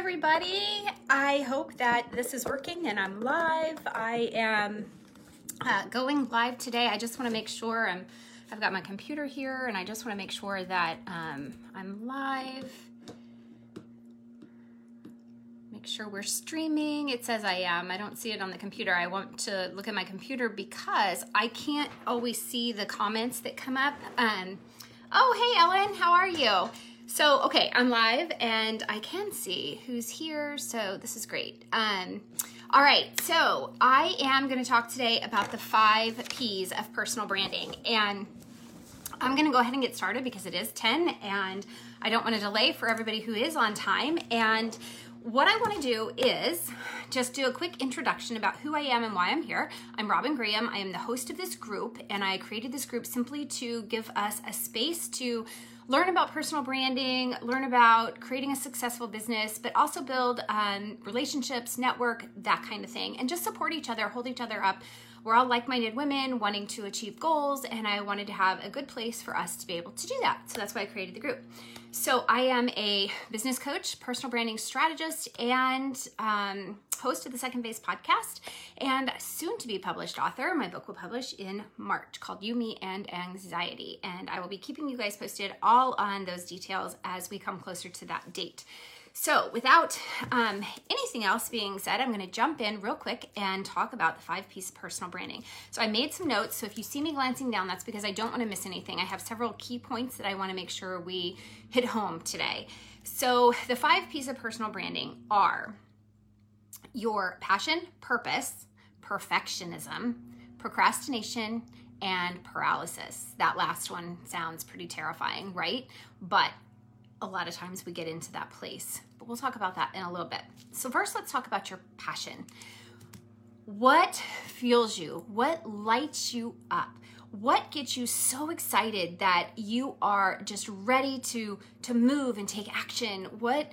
everybody. I hope that this is working and I'm live. I am uh, going live today. I just want to make sure I'm. I've got my computer here, and I just want to make sure that um, I'm live. Make sure we're streaming. It says I am. I don't see it on the computer. I want to look at my computer because I can't always see the comments that come up. Um, oh, hey, Ellen, how are you? So, okay, I'm live and I can see who's here, so this is great. Um, all right, so I am going to talk today about the five P's of personal branding. And I'm going to go ahead and get started because it is 10 and I don't want to delay for everybody who is on time. And what I want to do is just do a quick introduction about who I am and why I'm here. I'm Robin Graham. I am the host of this group, and I created this group simply to give us a space to learn about personal branding, learn about creating a successful business, but also build um, relationships, network, that kind of thing, and just support each other, hold each other up. We're all like minded women wanting to achieve goals, and I wanted to have a good place for us to be able to do that. So that's why I created the group. So I am a business coach, personal branding strategist, and um, host of the Second Phase podcast, and soon to be published author. My book will publish in March called You, Me, and Anxiety. And I will be keeping you guys posted all on those details as we come closer to that date. So, without um, anything else being said, I'm going to jump in real quick and talk about the five P's personal branding. So, I made some notes. So, if you see me glancing down, that's because I don't want to miss anything. I have several key points that I want to make sure we hit home today. So, the five P's of personal branding are your passion, purpose, perfectionism, procrastination, and paralysis. That last one sounds pretty terrifying, right? But a lot of times we get into that place. But we'll talk about that in a little bit. So, first, let's talk about your passion. What fuels you? What lights you up? What gets you so excited that you are just ready to to move and take action? What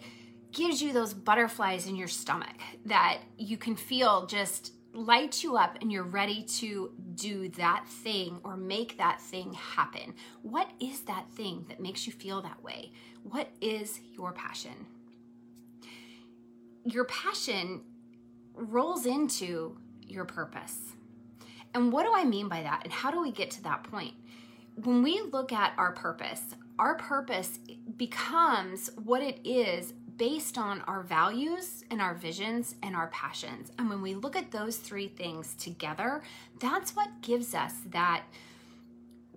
gives you those butterflies in your stomach that you can feel just light you up and you're ready to do that thing or make that thing happen. What is that thing that makes you feel that way? What is your passion? Your passion rolls into your purpose. And what do I mean by that? And how do we get to that point? When we look at our purpose, our purpose becomes what it is based on our values and our visions and our passions. And when we look at those three things together, that's what gives us that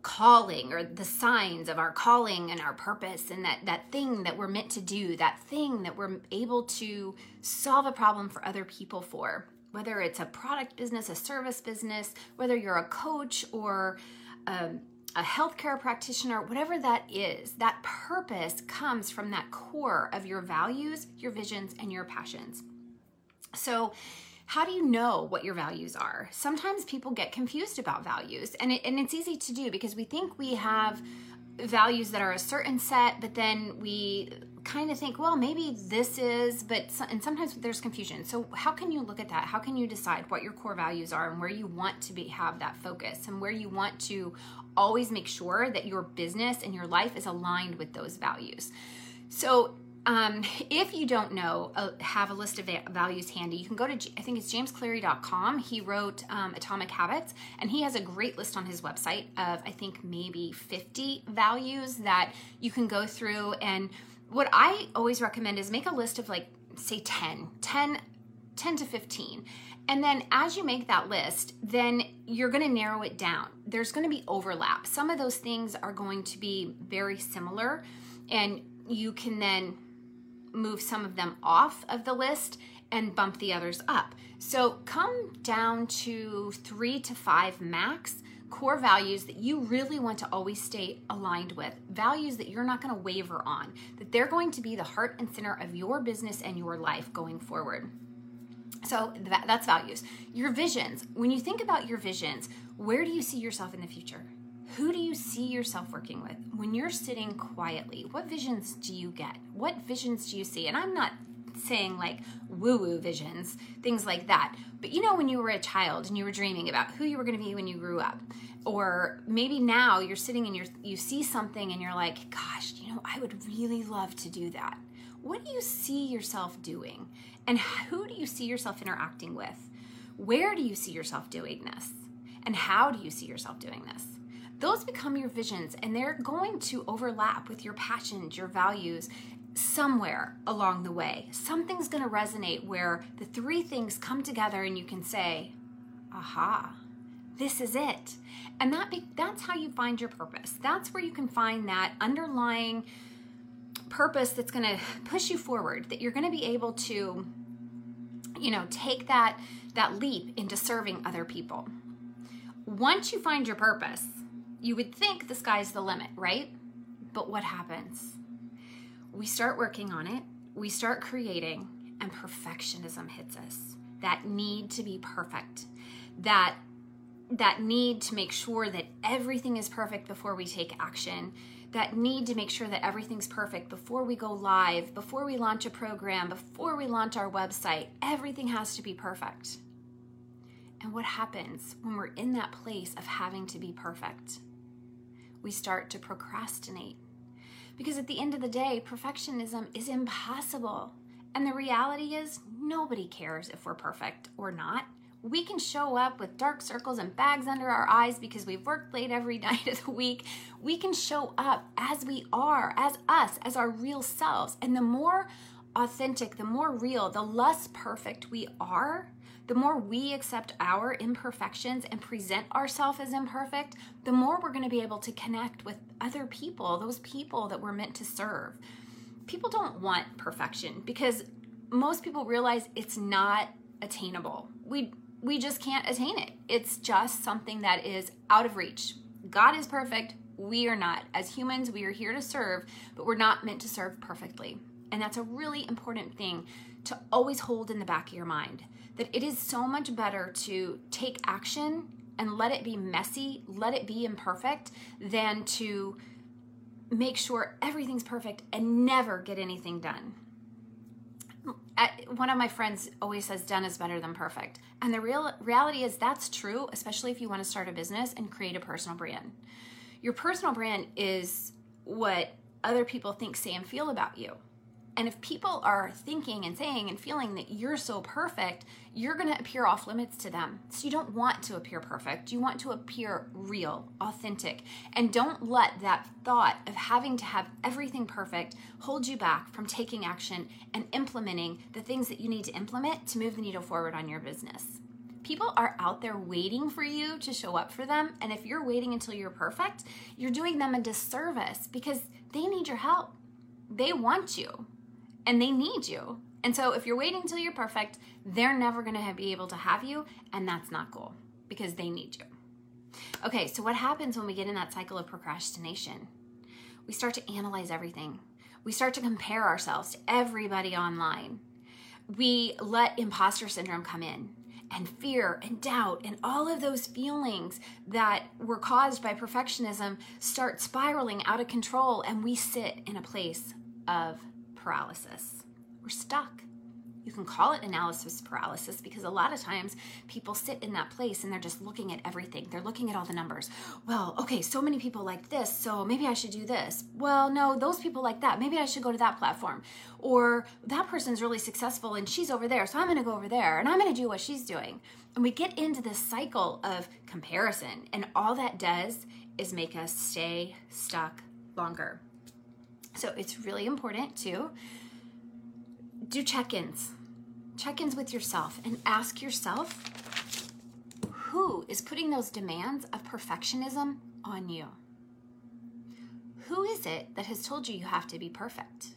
calling or the signs of our calling and our purpose and that that thing that we're meant to do that thing that we're able to solve a problem for other people for whether it's a product business a service business whether you're a coach or um, a healthcare practitioner, whatever that is, that purpose comes from that core of your values, your visions, and your passions. So, how do you know what your values are? Sometimes people get confused about values, and, it, and it's easy to do because we think we have values that are a certain set, but then we kind of think, well, maybe this is, but and sometimes there's confusion. So how can you look at that? How can you decide what your core values are and where you want to be have that focus and where you want to always make sure that your business and your life is aligned with those values. So um, if you don't know, uh, have a list of values handy, you can go to, I think it's jamesclear.com. He wrote um, Atomic Habits, and he has a great list on his website of, I think, maybe 50 values that you can go through. And what I always recommend is make a list of like, say 10, 10, 10 to 15 and then as you make that list, then you're going to narrow it down. There's going to be overlap. Some of those things are going to be very similar, and you can then move some of them off of the list and bump the others up. So come down to three to five max core values that you really want to always stay aligned with, values that you're not going to waver on, that they're going to be the heart and center of your business and your life going forward. So that's values. Your visions. When you think about your visions, where do you see yourself in the future? Who do you see yourself working with? When you're sitting quietly, what visions do you get? What visions do you see? And I'm not saying like woo woo visions, things like that. But you know, when you were a child and you were dreaming about who you were going to be when you grew up, or maybe now you're sitting and you you see something and you're like, gosh, you know, I would really love to do that. What do you see yourself doing? And who do you see yourself interacting with? Where do you see yourself doing this? And how do you see yourself doing this? Those become your visions, and they're going to overlap with your passions, your values, somewhere along the way. Something's going to resonate where the three things come together and you can say, aha, this is it. And that be, that's how you find your purpose. That's where you can find that underlying purpose that's going to push you forward, that you're going to be able to you know, take that that leap into serving other people. Once you find your purpose, you would think the sky's the limit, right? But what happens? We start working on it, we start creating, and perfectionism hits us. That need to be perfect. That that need to make sure that everything is perfect before we take action that need to make sure that everything's perfect before we go live, before we launch a program, before we launch our website. Everything has to be perfect. And what happens when we're in that place of having to be perfect? We start to procrastinate. Because at the end of the day, perfectionism is impossible. And the reality is, nobody cares if we're perfect or not we can show up with dark circles and bags under our eyes because we've worked late every night of the week. We can show up as we are, as us, as our real selves. And the more authentic, the more real, the less perfect we are, the more we accept our imperfections and present ourselves as imperfect, the more we're going to be able to connect with other people, those people that we're meant to serve. People don't want perfection because most people realize it's not attainable. We we just can't attain it. It's just something that is out of reach. God is perfect. We are not. As humans, we are here to serve, but we're not meant to serve perfectly. And that's a really important thing to always hold in the back of your mind that it is so much better to take action and let it be messy, let it be imperfect, than to make sure everything's perfect and never get anything done. One of my friends always says done is better than perfect. And the real reality is that's true especially if you want to start a business and create a personal brand. Your personal brand is what other people think say and feel about you and if people are thinking and saying and feeling that you're so perfect, you're going to appear off limits to them. So you don't want to appear perfect. You want to appear real, authentic. And don't let that thought of having to have everything perfect hold you back from taking action and implementing the things that you need to implement to move the needle forward on your business. People are out there waiting for you to show up for them. And if you're waiting until you're perfect, you're doing them a disservice because they need your help. They want you and they need you. And so if you're waiting until you're perfect, they're never going to be able to have you, and that's not cool because they need you. Okay, so what happens when we get in that cycle of procrastination? We start to analyze everything. We start to compare ourselves to everybody online. We let imposter syndrome come in and fear and doubt and all of those feelings that were caused by perfectionism start spiraling out of control and we sit in a place of paralysis. We're stuck. You can call it analysis paralysis because a lot of times people sit in that place and they're just looking at everything. They're looking at all the numbers. Well, okay, so many people like this, so maybe I should do this. Well, no, those people like that. Maybe I should go to that platform. Or that person's really successful and she's over there, so I'm going to go over there and I'm going to do what she's doing. And we get into this cycle of comparison, and all that does is make us stay stuck longer. So it's really important to do check ins. Check ins with yourself and ask yourself who is putting those demands of perfectionism on you? Who is it that has told you you have to be perfect?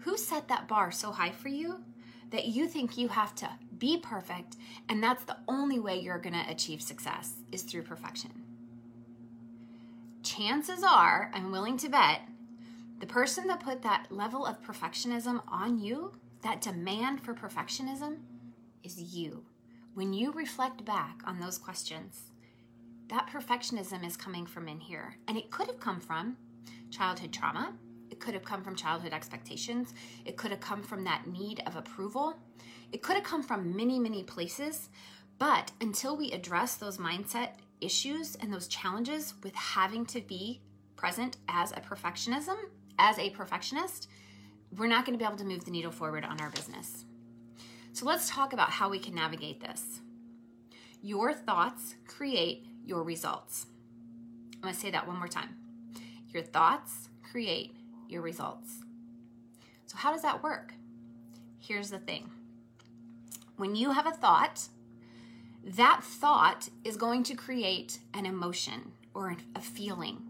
Who set that bar so high for you that you think you have to be perfect and that's the only way you're going to achieve success is through perfection? Chances are, I'm willing to bet, the person that put that level of perfectionism on you, that demand for perfectionism, is you. When you reflect back on those questions, that perfectionism is coming from in here. And it could have come from childhood trauma. It could have come from childhood expectations. It could have come from that need of approval. It could have come from many, many places. But until we address those mindset issues and those challenges with having to be present as a perfectionism, as a perfectionist, we're not going to be able to move the needle forward on our business. So let's talk about how we can navigate this. Your thoughts create your results. I'm going to say that one more time. Your thoughts create your results. So, how does that work? Here's the thing when you have a thought, that thought is going to create an emotion or a feeling.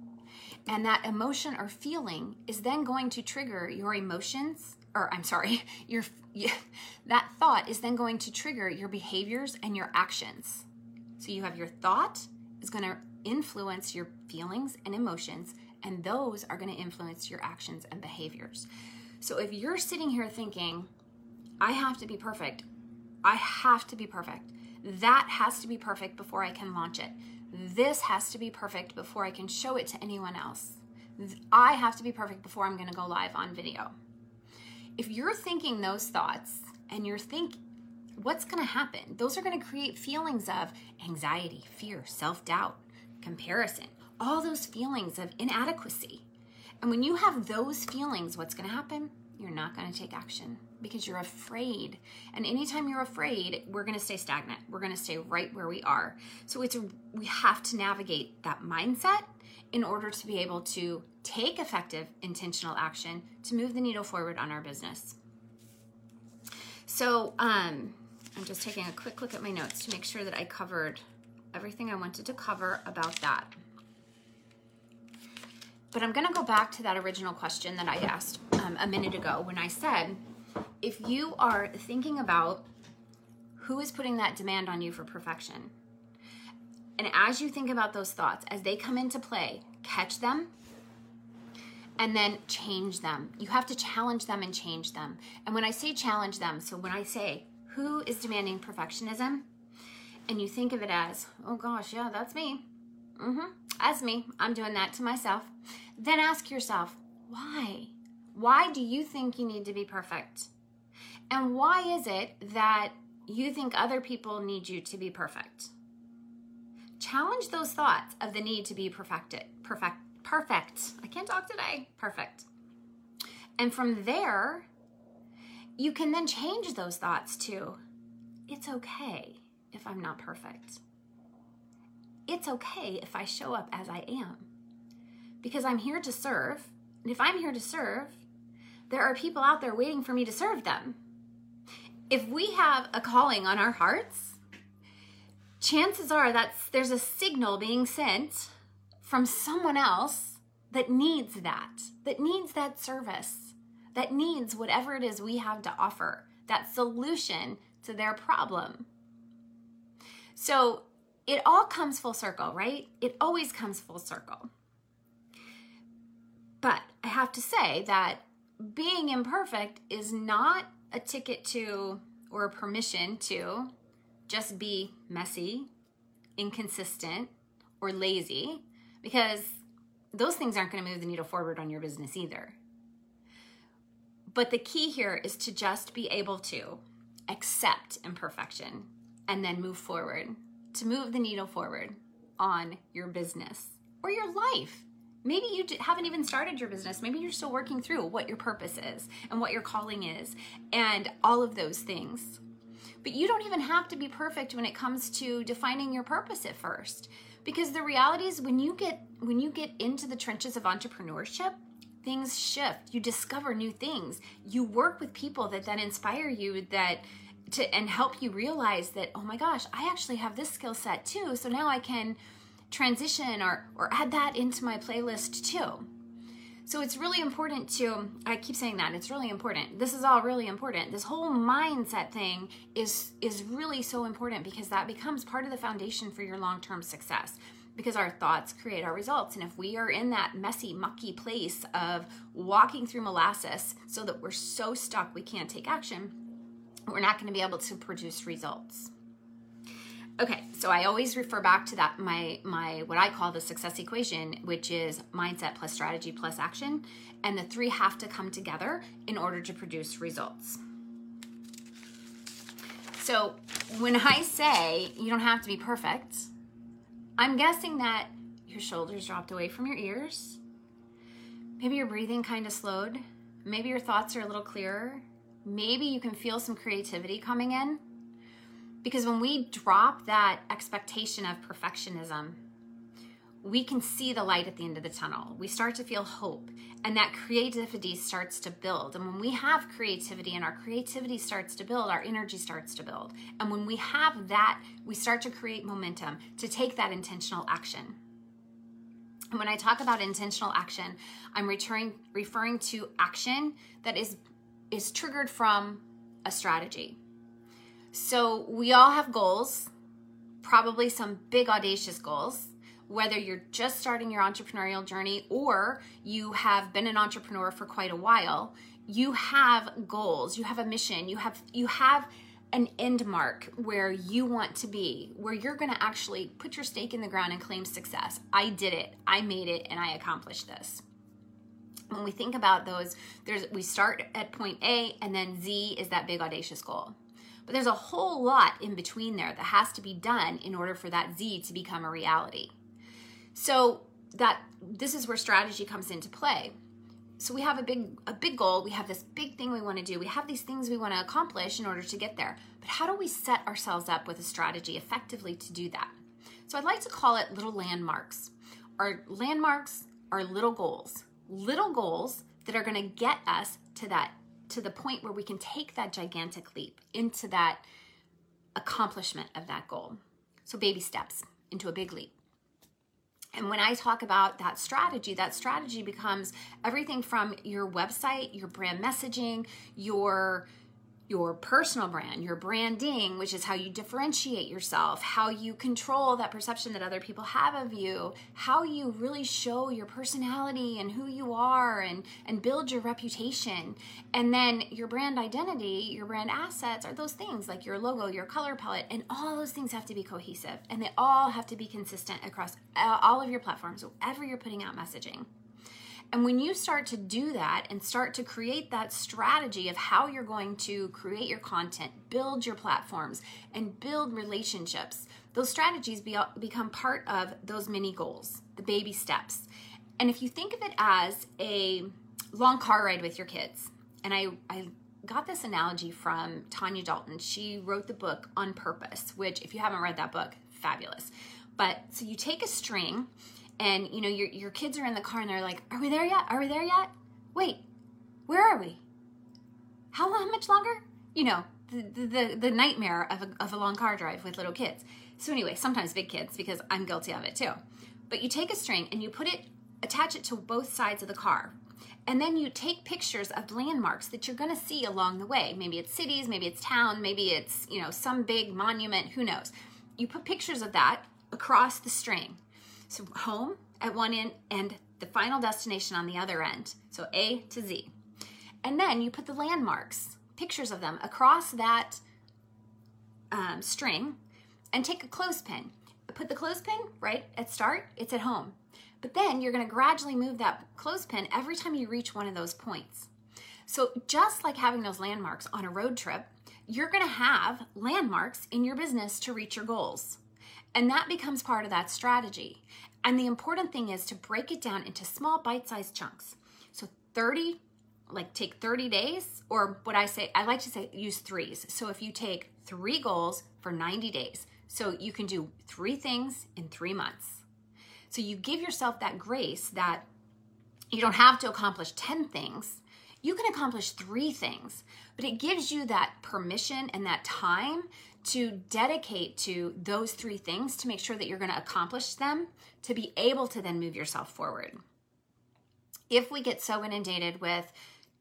And that emotion or feeling is then going to trigger your emotions, or I'm sorry, your that thought is then going to trigger your behaviors and your actions. So you have your thought is going to influence your feelings and emotions, and those are going to influence your actions and behaviors. So if you're sitting here thinking, I have to be perfect, I have to be perfect, that has to be perfect before I can launch it. This has to be perfect before I can show it to anyone else. I have to be perfect before I'm going to go live on video. If you're thinking those thoughts and you're thinking, what's going to happen? Those are going to create feelings of anxiety, fear, self doubt, comparison, all those feelings of inadequacy. And when you have those feelings, what's going to happen? You're not going to take action because you're afraid. And anytime you're afraid, we're going to stay stagnant. We're going to stay right where we are. So it's we have to navigate that mindset in order to be able to take effective intentional action to move the needle forward on our business. So, um, I'm just taking a quick look at my notes to make sure that I covered everything I wanted to cover about that. But I'm going to go back to that original question that I asked um, a minute ago when I said, if you are thinking about who is putting that demand on you for perfection, and as you think about those thoughts, as they come into play, catch them and then change them. You have to challenge them and change them. And when I say challenge them, so when I say, who is demanding perfectionism? And you think of it as, oh gosh, yeah, that's me. Mm-hmm. As me. I'm doing that to myself. Then ask yourself, why? Why do you think you need to be perfect? And why is it that you think other people need you to be perfect? Challenge those thoughts of the need to be perfected. Perfect. Perfect. I can't talk today. Perfect. And from there, you can then change those thoughts to it's okay if I'm not perfect. It's okay if I show up as I am because I'm here to serve. And if I'm here to serve, there are people out there waiting for me to serve them. If we have a calling on our hearts, chances are that there's a signal being sent from someone else that needs that, that needs that service, that needs whatever it is we have to offer, that solution to their problem. So it all comes full circle, right? It always comes full circle. But I have to say that being imperfect is not a ticket to or a permission to just be messy, inconsistent, or lazy, because those things aren't going to move the needle forward on your business either. But the key here is to just be able to accept imperfection and then move forward, to move the needle forward on your business or your life. Maybe you haven't even started your business. Maybe you're still working through what your purpose is and what your calling is and all of those things. But you don't even have to be perfect when it comes to defining your purpose at first. Because the reality is when you get when you get into the trenches of entrepreneurship, things shift. You discover new things. You work with people that then inspire you that to and help you realize that oh my gosh, I actually have this skill set too. So now I can transition or, or add that into my playlist too. So it's really important to, I keep saying that, it's really important. This is all really important. This whole mindset thing is, is really so important because that becomes part of the foundation for your long term success. Because our thoughts create our results. And if we are in that messy, mucky place of walking through molasses so that we're so stuck we can't take action, we're not going to be able to produce results. Okay, so I always refer back to that my my what I call the success equation, which is mindset plus strategy plus action, and the three have to come together in order to produce results. So, when I say you don't have to be perfect, I'm guessing that your shoulders dropped away from your ears. Maybe your breathing kind of slowed. maybe your thoughts are a little clearer. Maybe you can feel some creativity coming in. Because when we drop that expectation of perfectionism, we can see the light at the end of the tunnel. We start to feel hope, and that creativity starts to build. And when we have creativity and our creativity starts to build, our energy starts to build. And when we have that, we start to create momentum to take that intentional action. And when I talk about intentional action, I'm returning, referring to action that is is triggered from a strategy. So we all have goals, probably some big audacious goals whether you're just starting your entrepreneurial journey or you have been an entrepreneur for quite a while, you have goals, you have a mission, you have you have an end mark where you want to be, where you're going to actually put your stake in the ground and claim success. I did it. I made it and I accomplished this. When we think about those, there's we start at point A and then Z is that big audacious goal. But there's a whole lot in between there that has to be done in order for that Z to become a reality. So that this is where strategy comes into play. So we have a big a big goal, we have this big thing we want to do. We have these things we want to accomplish in order to get there. But how do we set ourselves up with a strategy effectively to do that? So I'd like to call it little landmarks. Our landmarks are little goals. Little goals that are going to get us to that to the point where we can take that gigantic leap into that accomplishment of that goal. So baby steps into a big leap. And when I talk about that strategy, that strategy becomes everything from your website, your brand messaging, your your personal brand, your branding, which is how you differentiate yourself, how you control that perception that other people have of you, how you really show your personality and who you are and, and build your reputation. And then your brand identity, your brand assets are those things like your logo, your color palette, and all those things have to be cohesive and they all have to be consistent across uh, all of your platforms, wherever you're putting out messaging. And when you start to do that and start to create that strategy of how you're going to create your content, build your platforms, and build relationships, those strategies be, become part of those mini goals, the baby steps. And if you think of it as a long car ride with your kids, and I, I got this analogy from Tanya Dalton. She wrote the book On Purpose, which, if you haven't read that book, fabulous. But so you take a string and you know your your kids are in the car and they're like, "Are we there yet? Are we there yet? Wait, where are we? How how much longer?" You know, the the, the nightmare of a, of a long car drive with little kids. So anyway, sometimes big kids because I'm guilty of it too. But you take a string and you put it attach it to both sides of the car. And then you take pictures of landmarks that you're going to see along the way. Maybe it's cities, maybe it's town, maybe it's, you know, some big monument, who knows. You put pictures of that across the string so home at one end and the final destination on the other end. So A to Z. And then you put the landmarks, pictures of them across that um, string and take a clothespin. Put the clothespin right at start, it's at home. But then you're going to gradually move that clothespin every time you reach one of those points. So just like having those landmarks on a road trip, you're going to have landmarks in your business to reach your goals. And that becomes part of that strategy. And the important thing is to break it down into small bite sized chunks. So 30, like take 30 days, or what I say, I like to say use threes. So if you take three goals for 90 days, so you can do three things in three months. So you give yourself that grace that you don't have to accomplish 10 things. You can accomplish three things, but it gives you that permission and that time to dedicate to those three things to make sure that you're going to accomplish them to be able to then move yourself forward. If we get so inundated with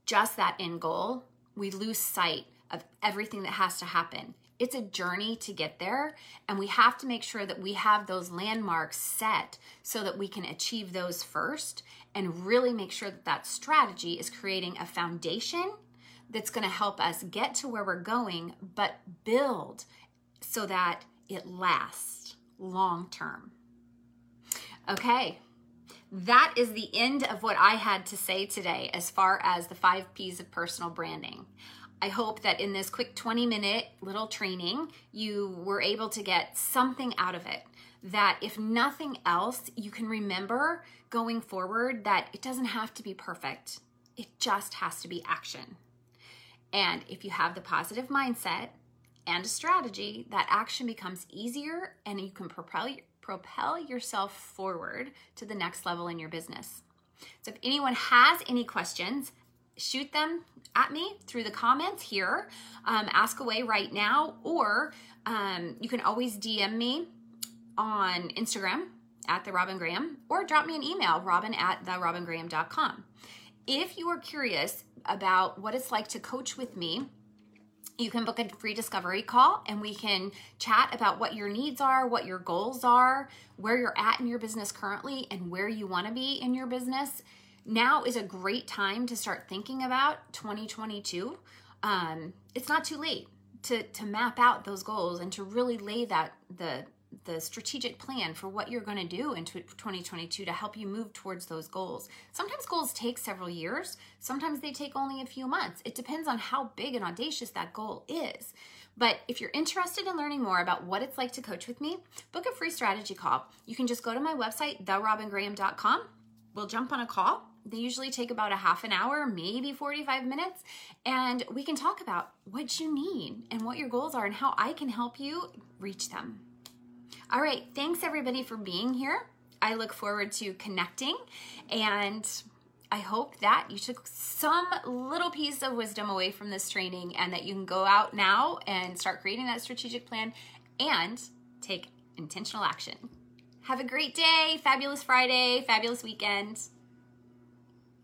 just that end goal, we lose sight of everything that has to happen. It's a journey to get there, and we have to make sure that we have those landmarks set so that we can achieve those first and really make sure that that strategy is creating a foundation that's going to help us get to where we're going, but build so that it lasts long term. Okay, that is the end of what I had to say today as far as the five P's of personal branding. I hope that in this quick 20 minute little training, you were able to get something out of it. That if nothing else, you can remember going forward that it doesn't have to be perfect It just has to be action. And if you have the positive mindset and a strategy, that action becomes easier and you can propel, propel yourself forward to the next level in your business. So if anyone has any questions, shoot them at me through the comments here. Um, ask away right now, or um, you can always DM me on Instagram at the Robin Graham, or drop me an email, robin at therobingraham.com. If you are curious about what it's like to coach with me, you can book a free discovery call and we can chat about what your needs are, what your goals are, where you're at in your business currently, and where you want to be in your business. Now is a great time to start thinking about 2022. Um, it's not too late to to map out those goals and to really lay that the the strategic plan for what you're going to do in 2022 to help you move towards those goals. Sometimes goals take several years, sometimes they take only a few months. It depends on how big and audacious that goal is. But if you're interested in learning more about what it's like to coach with me, book a free strategy call. You can just go to my website, therobingraham.com. We'll jump on a call. They usually take about a half an hour, maybe 45 minutes, and we can talk about what you need and what your goals are and how I can help you reach them. All right, thanks everybody for being here. I look forward to connecting and I hope that you took some little piece of wisdom away from this training and that you can go out now and start creating that strategic plan and take intentional action. Have a great day, fabulous Friday, fabulous weekend.